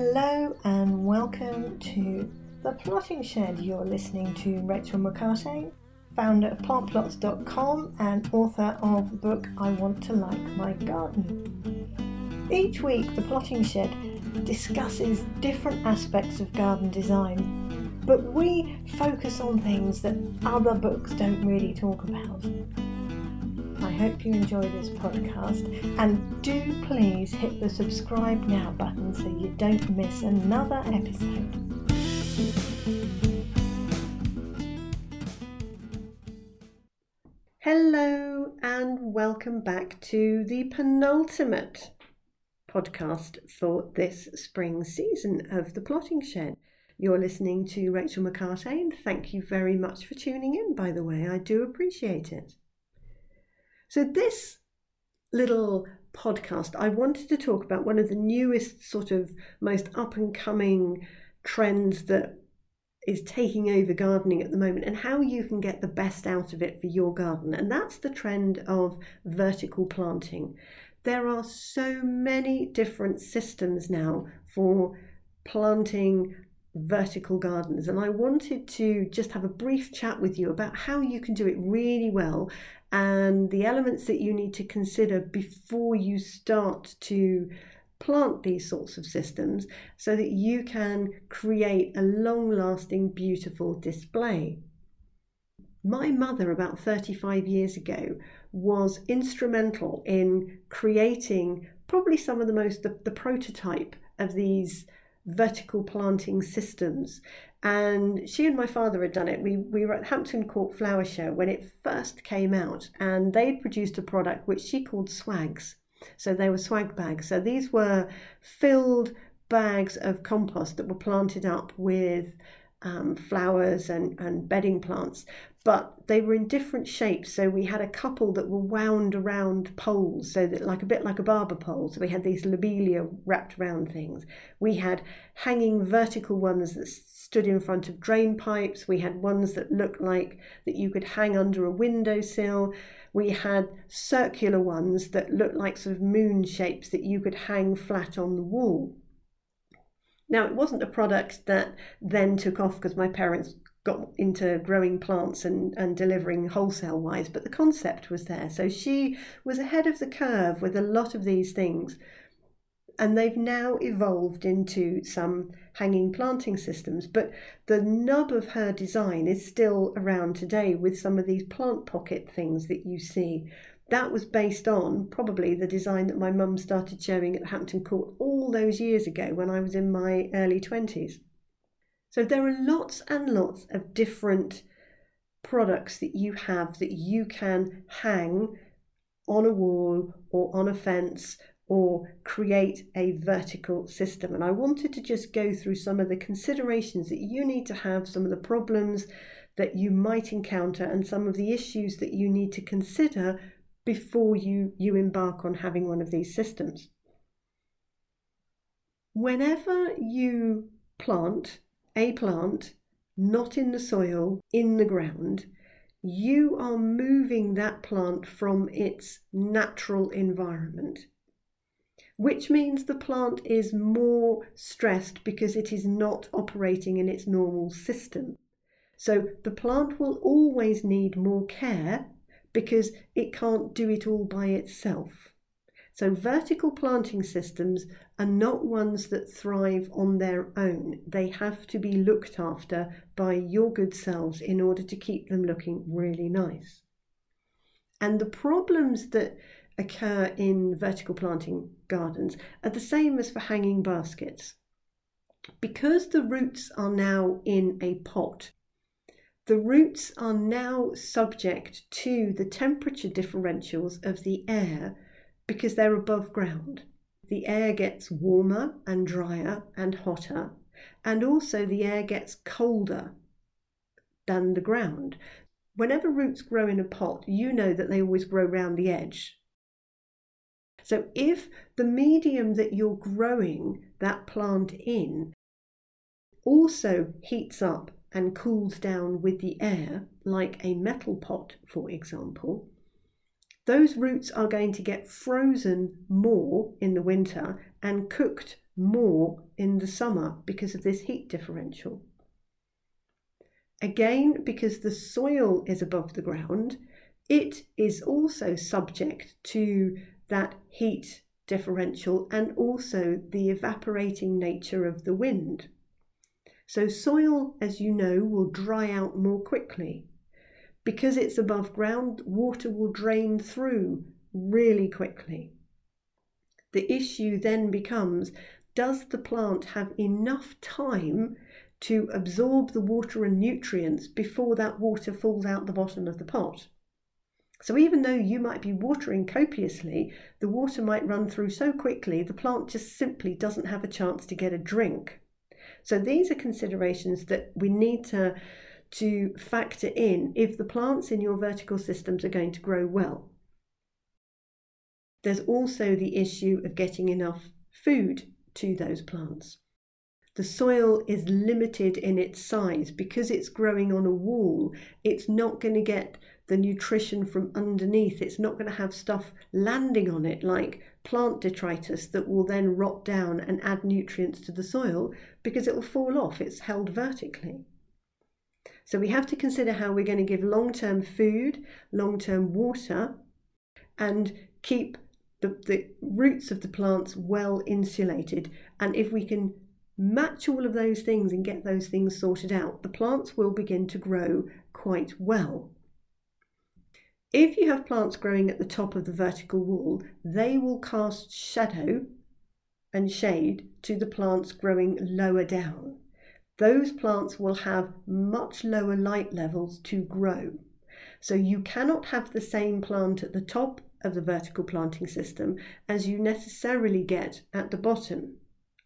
Hello and welcome to The Plotting Shed. You're listening to Rachel McCarthy, founder of plantplots.com and author of the book I Want to Like My Garden. Each week, The Plotting Shed discusses different aspects of garden design, but we focus on things that other books don't really talk about. I hope you enjoy this podcast and do please hit the subscribe now button so you don't miss another episode. Hello and welcome back to the penultimate podcast for this spring season of The Plotting Shed. You're listening to Rachel McCarthy, and thank you very much for tuning in, by the way. I do appreciate it. So, this little podcast, I wanted to talk about one of the newest, sort of most up and coming trends that is taking over gardening at the moment and how you can get the best out of it for your garden. And that's the trend of vertical planting. There are so many different systems now for planting vertical gardens and I wanted to just have a brief chat with you about how you can do it really well and the elements that you need to consider before you start to plant these sorts of systems so that you can create a long lasting, beautiful display. My mother, about 35 years ago, was instrumental in creating probably some of the most, the, the prototype of these vertical planting systems. And she and my father had done it. We, we were at Hampton Court Flower Show when it first came out, and they'd produced a product which she called swags. So they were swag bags. So these were filled bags of compost that were planted up with um, flowers and, and bedding plants but they were in different shapes. So we had a couple that were wound around poles, so that like a bit like a barber pole. So we had these lobelia wrapped around things. We had hanging vertical ones that stood in front of drain pipes. We had ones that looked like that you could hang under a windowsill. We had circular ones that looked like sort of moon shapes that you could hang flat on the wall. Now, it wasn't a product that then took off because my parents got into growing plants and, and delivering wholesale wise, but the concept was there. So she was ahead of the curve with a lot of these things. And they've now evolved into some hanging planting systems. But the nub of her design is still around today with some of these plant pocket things that you see. That was based on probably the design that my mum started showing at Hampton Court all those years ago when I was in my early 20s. So there are lots and lots of different products that you have that you can hang on a wall or on a fence or create a vertical system. And I wanted to just go through some of the considerations that you need to have, some of the problems that you might encounter, and some of the issues that you need to consider before you, you embark on having one of these systems. Whenever you plant a plant not in the soil, in the ground, you are moving that plant from its natural environment, which means the plant is more stressed because it is not operating in its normal system. So the plant will always need more care because it can't do it all by itself. So, vertical planting systems are not ones that thrive on their own. They have to be looked after by your good selves in order to keep them looking really nice. And the problems that occur in vertical planting gardens are the same as for hanging baskets. Because the roots are now in a pot, the roots are now subject to the temperature differentials of the air because they're above ground. The air gets warmer and drier and hotter, and also the air gets colder than the ground. Whenever roots grow in a pot, you know that they always grow round the edge. So if the medium that you're growing that plant in also heats up and cools down with the air, like a metal pot, for example, those roots are going to get frozen more in the winter and cooked more in the summer because of this heat differential. Again, because the soil is above the ground, it is also subject to that heat differential and also the evaporating nature of the wind. So, soil, as you know, will dry out more quickly. Because it's above ground, water will drain through really quickly. The issue then becomes does the plant have enough time to absorb the water and nutrients before that water falls out the bottom of the pot? So even though you might be watering copiously, the water might run through so quickly the plant just simply doesn't have a chance to get a drink. So these are considerations that we need to to factor in if the plants in your vertical systems are going to grow well. There's also the issue of getting enough food to those plants. The soil is limited in its size because it's growing on a wall. It's not going to get the nutrition from underneath. It's not going to have stuff landing on it like plant detritus that will then rot down and add nutrients to the soil because it will fall off. It's held vertically. So we have to consider how we're going to give long term food, long term water, and keep the, the roots of the plants well insulated. And if we can match all of those things and get those things sorted out, the plants will begin to grow quite well. If you have plants growing at the top of the vertical wall, they will cast shadow and shade to the plants growing lower down. Those plants will have much lower light levels to grow. So you cannot have the same plant at the top of the vertical planting system as you necessarily get at the bottom,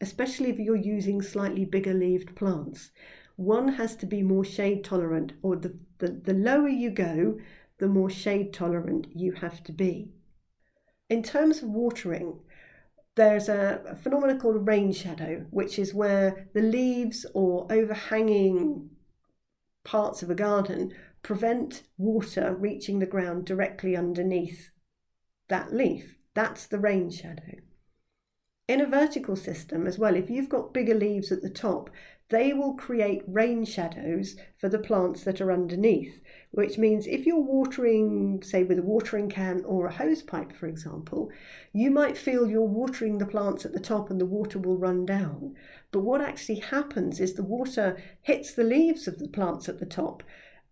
especially if you're using slightly bigger leaved plants. One has to be more shade tolerant, or the, the, the lower you go, the more shade tolerant you have to be. In terms of watering, there's a, phenomenon called rain shadow, which is where the leaves or overhanging parts of a garden prevent water reaching the ground directly underneath that leaf. That's the rain shadow. In a vertical system as well, if you've got bigger leaves at the top, they will create rain shadows for the plants that are underneath, which means if you're watering, say, with a watering can or a hose pipe, for example, you might feel you're watering the plants at the top and the water will run down. But what actually happens is the water hits the leaves of the plants at the top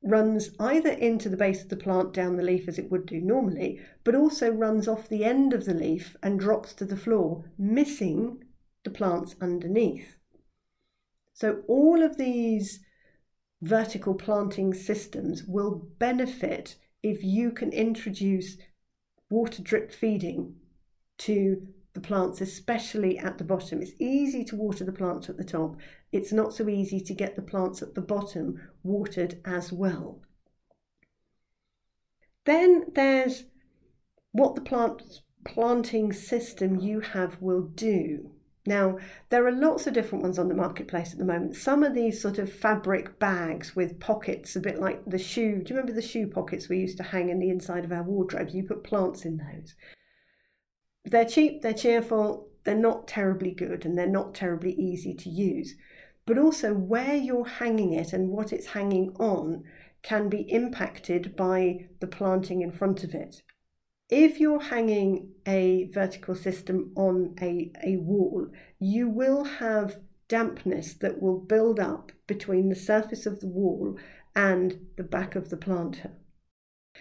runs either into the base of the plant down the leaf as it would do normally, but also runs off the end of the leaf and drops to the floor, missing the plants underneath. So all of these vertical planting systems will benefit if you can introduce water drip feeding to the plants, especially at the bottom. It's easy to water the plants at the top. It's not so easy to get the plants at the bottom watered as well. Then there's what the plant planting system you have will do. Now, there are lots of different ones on the marketplace at the moment. Some of these sort of fabric bags with pockets, a bit like the shoe. Do you remember the shoe pockets we used to hang in the inside of our wardrobes? You put plants in those. They're cheap, they're cheerful, they're not terribly good, and they're not terribly easy to use. But also, where you're hanging it and what it's hanging on can be impacted by the planting in front of it if you're hanging a vertical system on a, a wall, you will have dampness that will build up between the surface of the wall and the back of the planter.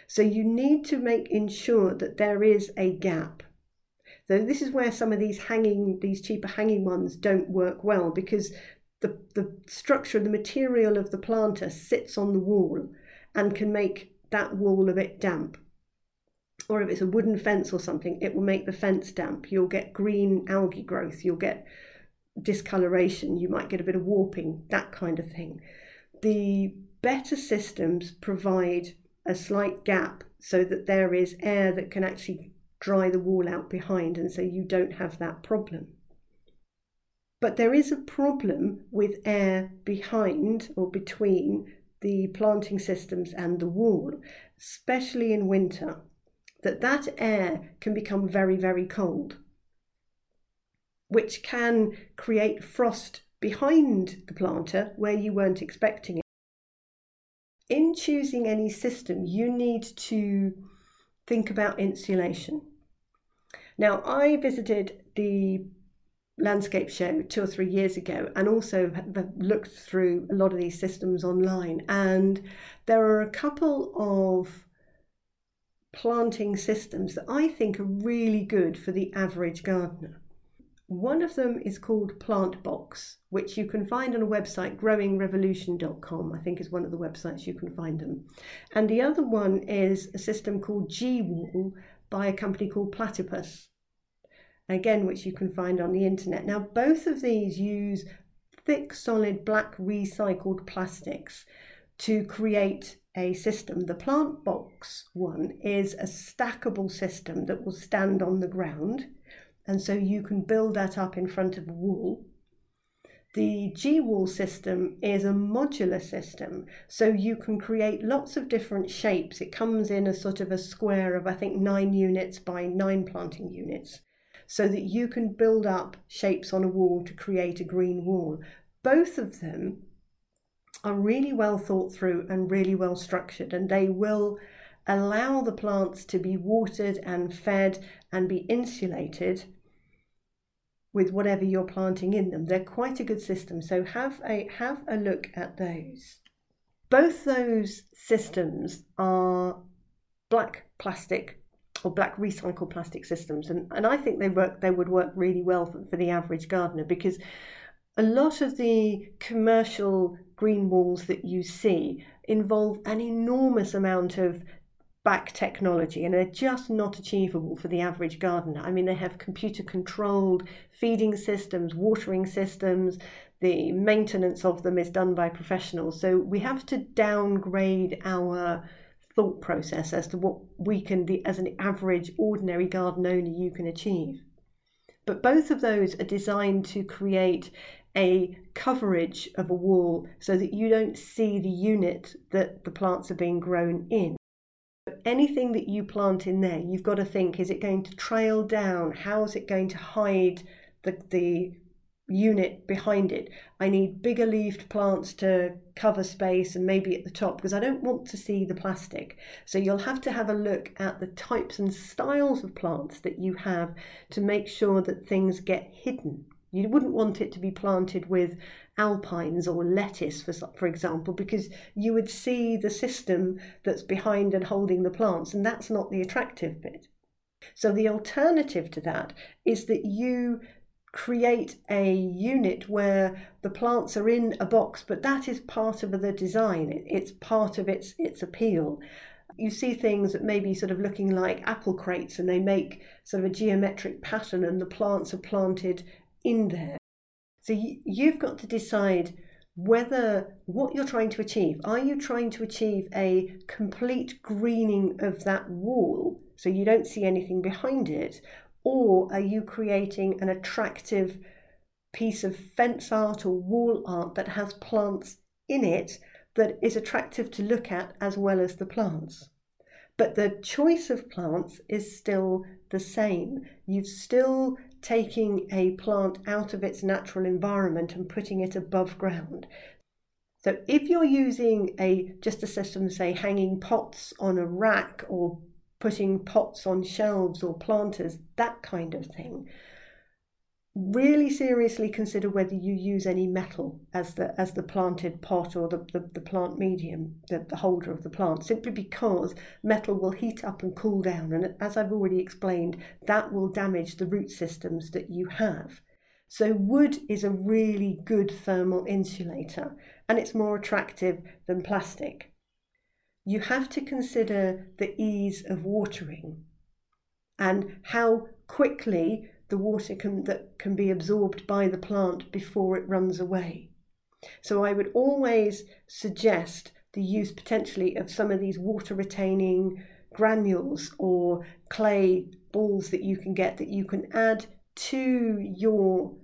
So you need to make ensure that there is a gap. So this is where some of these hanging, these cheaper hanging ones don't work well because the, the structure, the material of the planter sits on the wall and can make that wall a bit damp or if it's a wooden fence or something, it will make the fence damp. You'll get green algae growth, you'll get discoloration, you might get a bit of warping, that kind of thing. The better systems provide a slight gap so that there is air that can actually dry the wall out behind, and so you don't have that problem. But there is a problem with air behind or between the planting systems and the wall, especially in winter that that air can become very, very cold, which can create frost behind the planter where you weren't expecting it. In choosing any system, you need to think about insulation. Now, I visited the landscape show two or three years ago and also looked through a lot of these systems online and there are a couple of planting systems that I think are really good for the average gardener. One of them is called Plant Box, which you can find on a website, growingrevolution.com, I think is one of the websites you can find them. And the other one is a system called G Wall by a company called Platypus again, which you can find on the internet. Now, both of these use thick, solid black recycled plastics to create a system. The plant box one is a stackable system that will stand on the ground, and so you can build that up in front of a wall. The G wall system is a modular system, so you can create lots of different shapes. It comes in a sort of a square of, I think, nine units by nine planting units so that you can build up shapes on a wall to create a green wall. Both of them are really well thought through and really well structured, and they will allow the plants to be watered and fed and be insulated with whatever you're planting in them. They're quite a good system, so have a have a look at those. Both those systems are black plastic or black recycled plastic systems. And, and I think they work they would work really well for, for the average gardener because a lot of the commercial green walls that you see involve an enormous amount of back technology and they're just not achievable for the average gardener. I mean, they have computer controlled feeding systems, watering systems, the maintenance of them is done by professionals. So we have to downgrade our thought process as to what we can, the, as an average, ordinary garden owner, you can achieve. But both of those are designed to create a coverage of a wall so that you don't see the unit that the plants are being grown in. Anything that you plant in there, you've got to think is it going to trail down? How is it going to hide the, the unit behind it. I need bigger leaved plants to cover space and maybe at the top because I don't want to see the plastic. So you'll have to have a look at the types and styles of plants that you have to make sure that things get hidden. You wouldn't want it to be planted with alpines or lettuce, for, for example, because you would see the system that's behind and holding the plants, and that's not the attractive bit. So, the alternative to that is that you create a unit where the plants are in a box, but that is part of the design. It's part of its its appeal. You see things that may be sort of looking like apple crates, and they make sort of a geometric pattern, and the plants are planted in there. So you've got to decide whether what you're trying to achieve are you trying to achieve a complete greening of that wall so you don't see anything behind it or are you creating an attractive piece of fence art or wall art that has plants in it that is attractive to look at as well as the plants? But the choice of plants is still the same. you've still taking a plant out of its natural environment and putting it above ground. So if you're using a just a system, say hanging pots on a rack or putting pots on shelves or planters, that kind of thing. Really seriously consider whether you use any metal as the as the planted pot or the, the, the plant medium, the, the holder of the plant, simply because metal will heat up and cool down. And as I've already explained, that will damage the root systems that you have. So, wood is a really good thermal insulator and it's more attractive than plastic you have to consider the ease of watering and how quickly the water can, that can be absorbed by the plant before it runs away. So I would always suggest the use potentially of some of these water retaining granules or clay balls that you can get that you can add to your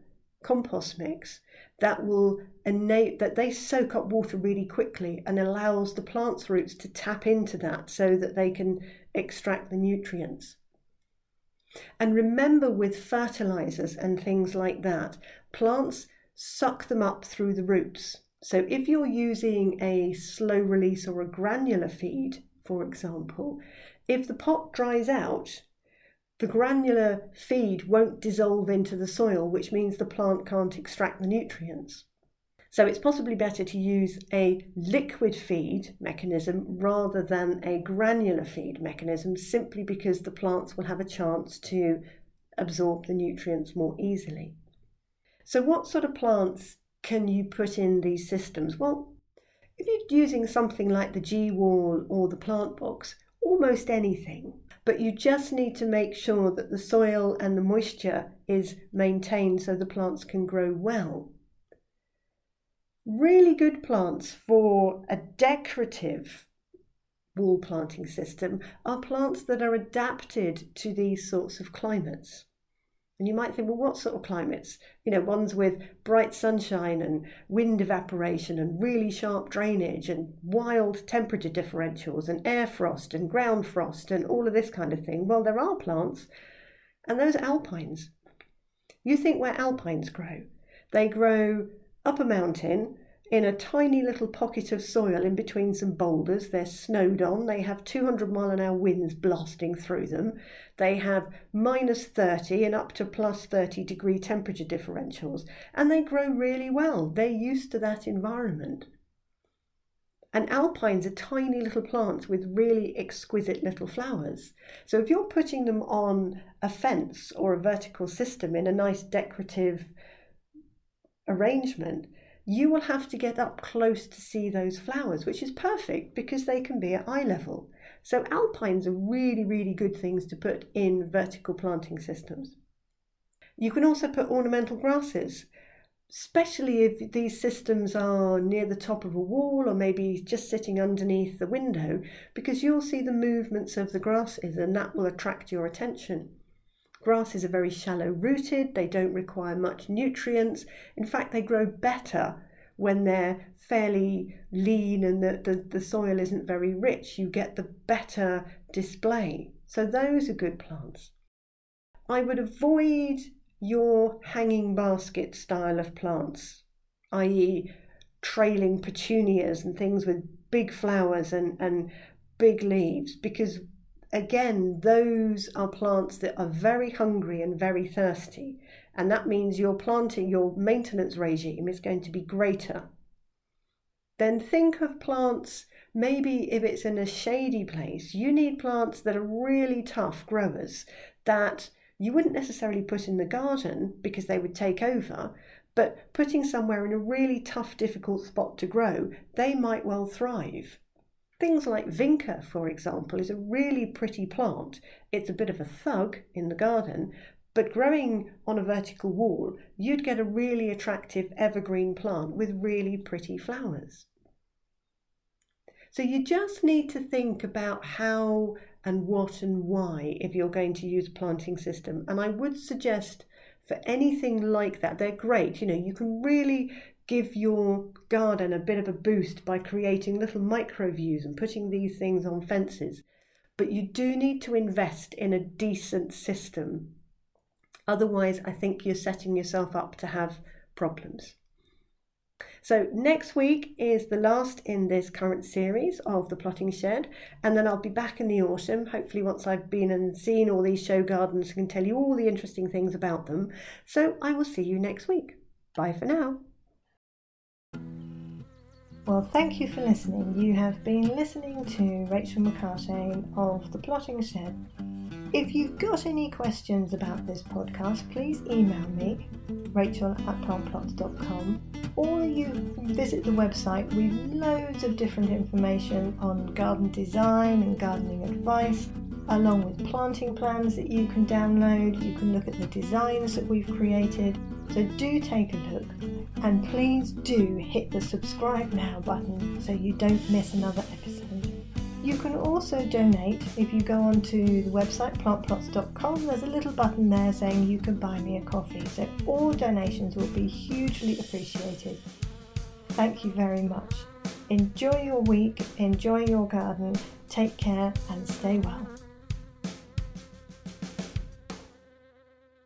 compost mix that will enable that they soak up water really quickly and allows the plant's roots to tap into that so that they can extract the nutrients. And remember with fertilizers and things like that, plants suck them up through the roots. So if you're using a slow release or a granular feed, for example, if the pot dries out, the granular feed won't dissolve into the soil, which means the plant can't extract the nutrients. So it's possibly better to use a liquid feed mechanism rather than a granular feed mechanism simply because the plants will have a chance to absorb the nutrients more easily. So, what sort of plants can you put in these systems? Well, if you're using something like the G wall or the plant box, almost anything, but you just need to make sure that the soil and the moisture is maintained so the plants can grow well really good plants for a decorative wall planting system are plants that are adapted to these sorts of climates. And you might think, well, what sort of climates? You know, ones with bright sunshine and wind evaporation and really sharp drainage and wild temperature differentials and air frost and ground frost and all of this kind of thing. Well, there are plants, and those alpines. You think where alpines grow? They grow up a mountain in a tiny little pocket of soil in between some boulders. They're snowed on. They have 200 mile an hour winds blasting through them. They have minus 30 and up to plus 30 degree temperature differentials. And they grow really well. They're used to that environment. And alpines are tiny little plants with really exquisite little flowers. So if you're putting them on a fence or a vertical system in a nice decorative arrangement, you will have to get up close to see those flowers, which is perfect because they can be at eye level. So alpines are really, really good things to put in vertical planting systems. You can also put ornamental grasses, especially if these systems are near the top of a wall or maybe just sitting underneath the window, because you'll see the movements of the grasses and that will attract your attention. Grasses are very shallow rooted, they don't require much nutrients. In fact, they grow better when they're fairly lean and the, the, the soil isn't very rich. You get the better display. So, those are good plants. I would avoid your hanging basket style of plants, i.e., trailing petunias and things with big flowers and, and big leaves, because again, those are plants that are very hungry and very thirsty. And that means your planting, your maintenance regime is going to be greater. Then think of plants, maybe if it's in a shady place, you need plants that are really tough growers that you wouldn't necessarily put in the garden because they would take over, but putting somewhere in a really tough, difficult spot to grow, they might well thrive. Things like vinca, for example, is a really pretty plant. It's a bit of a thug in the garden, but growing on a vertical wall, you'd get a really attractive evergreen plant with really pretty flowers. So you just need to think about how and what and why if you're going to use a planting system. And I would suggest for anything like that, they're great. You know, you can really give your garden a bit of a boost by creating little micro views and putting these things on fences. But you do need to invest in a decent system. Otherwise, I think you're setting yourself up to have problems. So, next week is the last in this current series of the Plotting Shed, and then I'll be back in the autumn, hopefully, once I've been and seen all these show gardens and can tell you all the interesting things about them. So, I will see you next week. Bye for now. Well, thank you for listening. You have been listening to Rachel McCarthy of The Plotting Shed. If you've got any questions about this podcast, please email me, rachel at plantplots.com, or you visit the website with loads of different information on garden design and gardening advice, along with planting plans that you can download. You can look at the designs that we've created. So do take a look and please do hit the subscribe now button so you don't miss another episode. You can also donate if you go onto the website plantplots.com. There's a little button there saying you can buy me a coffee. So all donations will be hugely appreciated. Thank you very much. Enjoy your week, enjoy your garden, take care and stay well.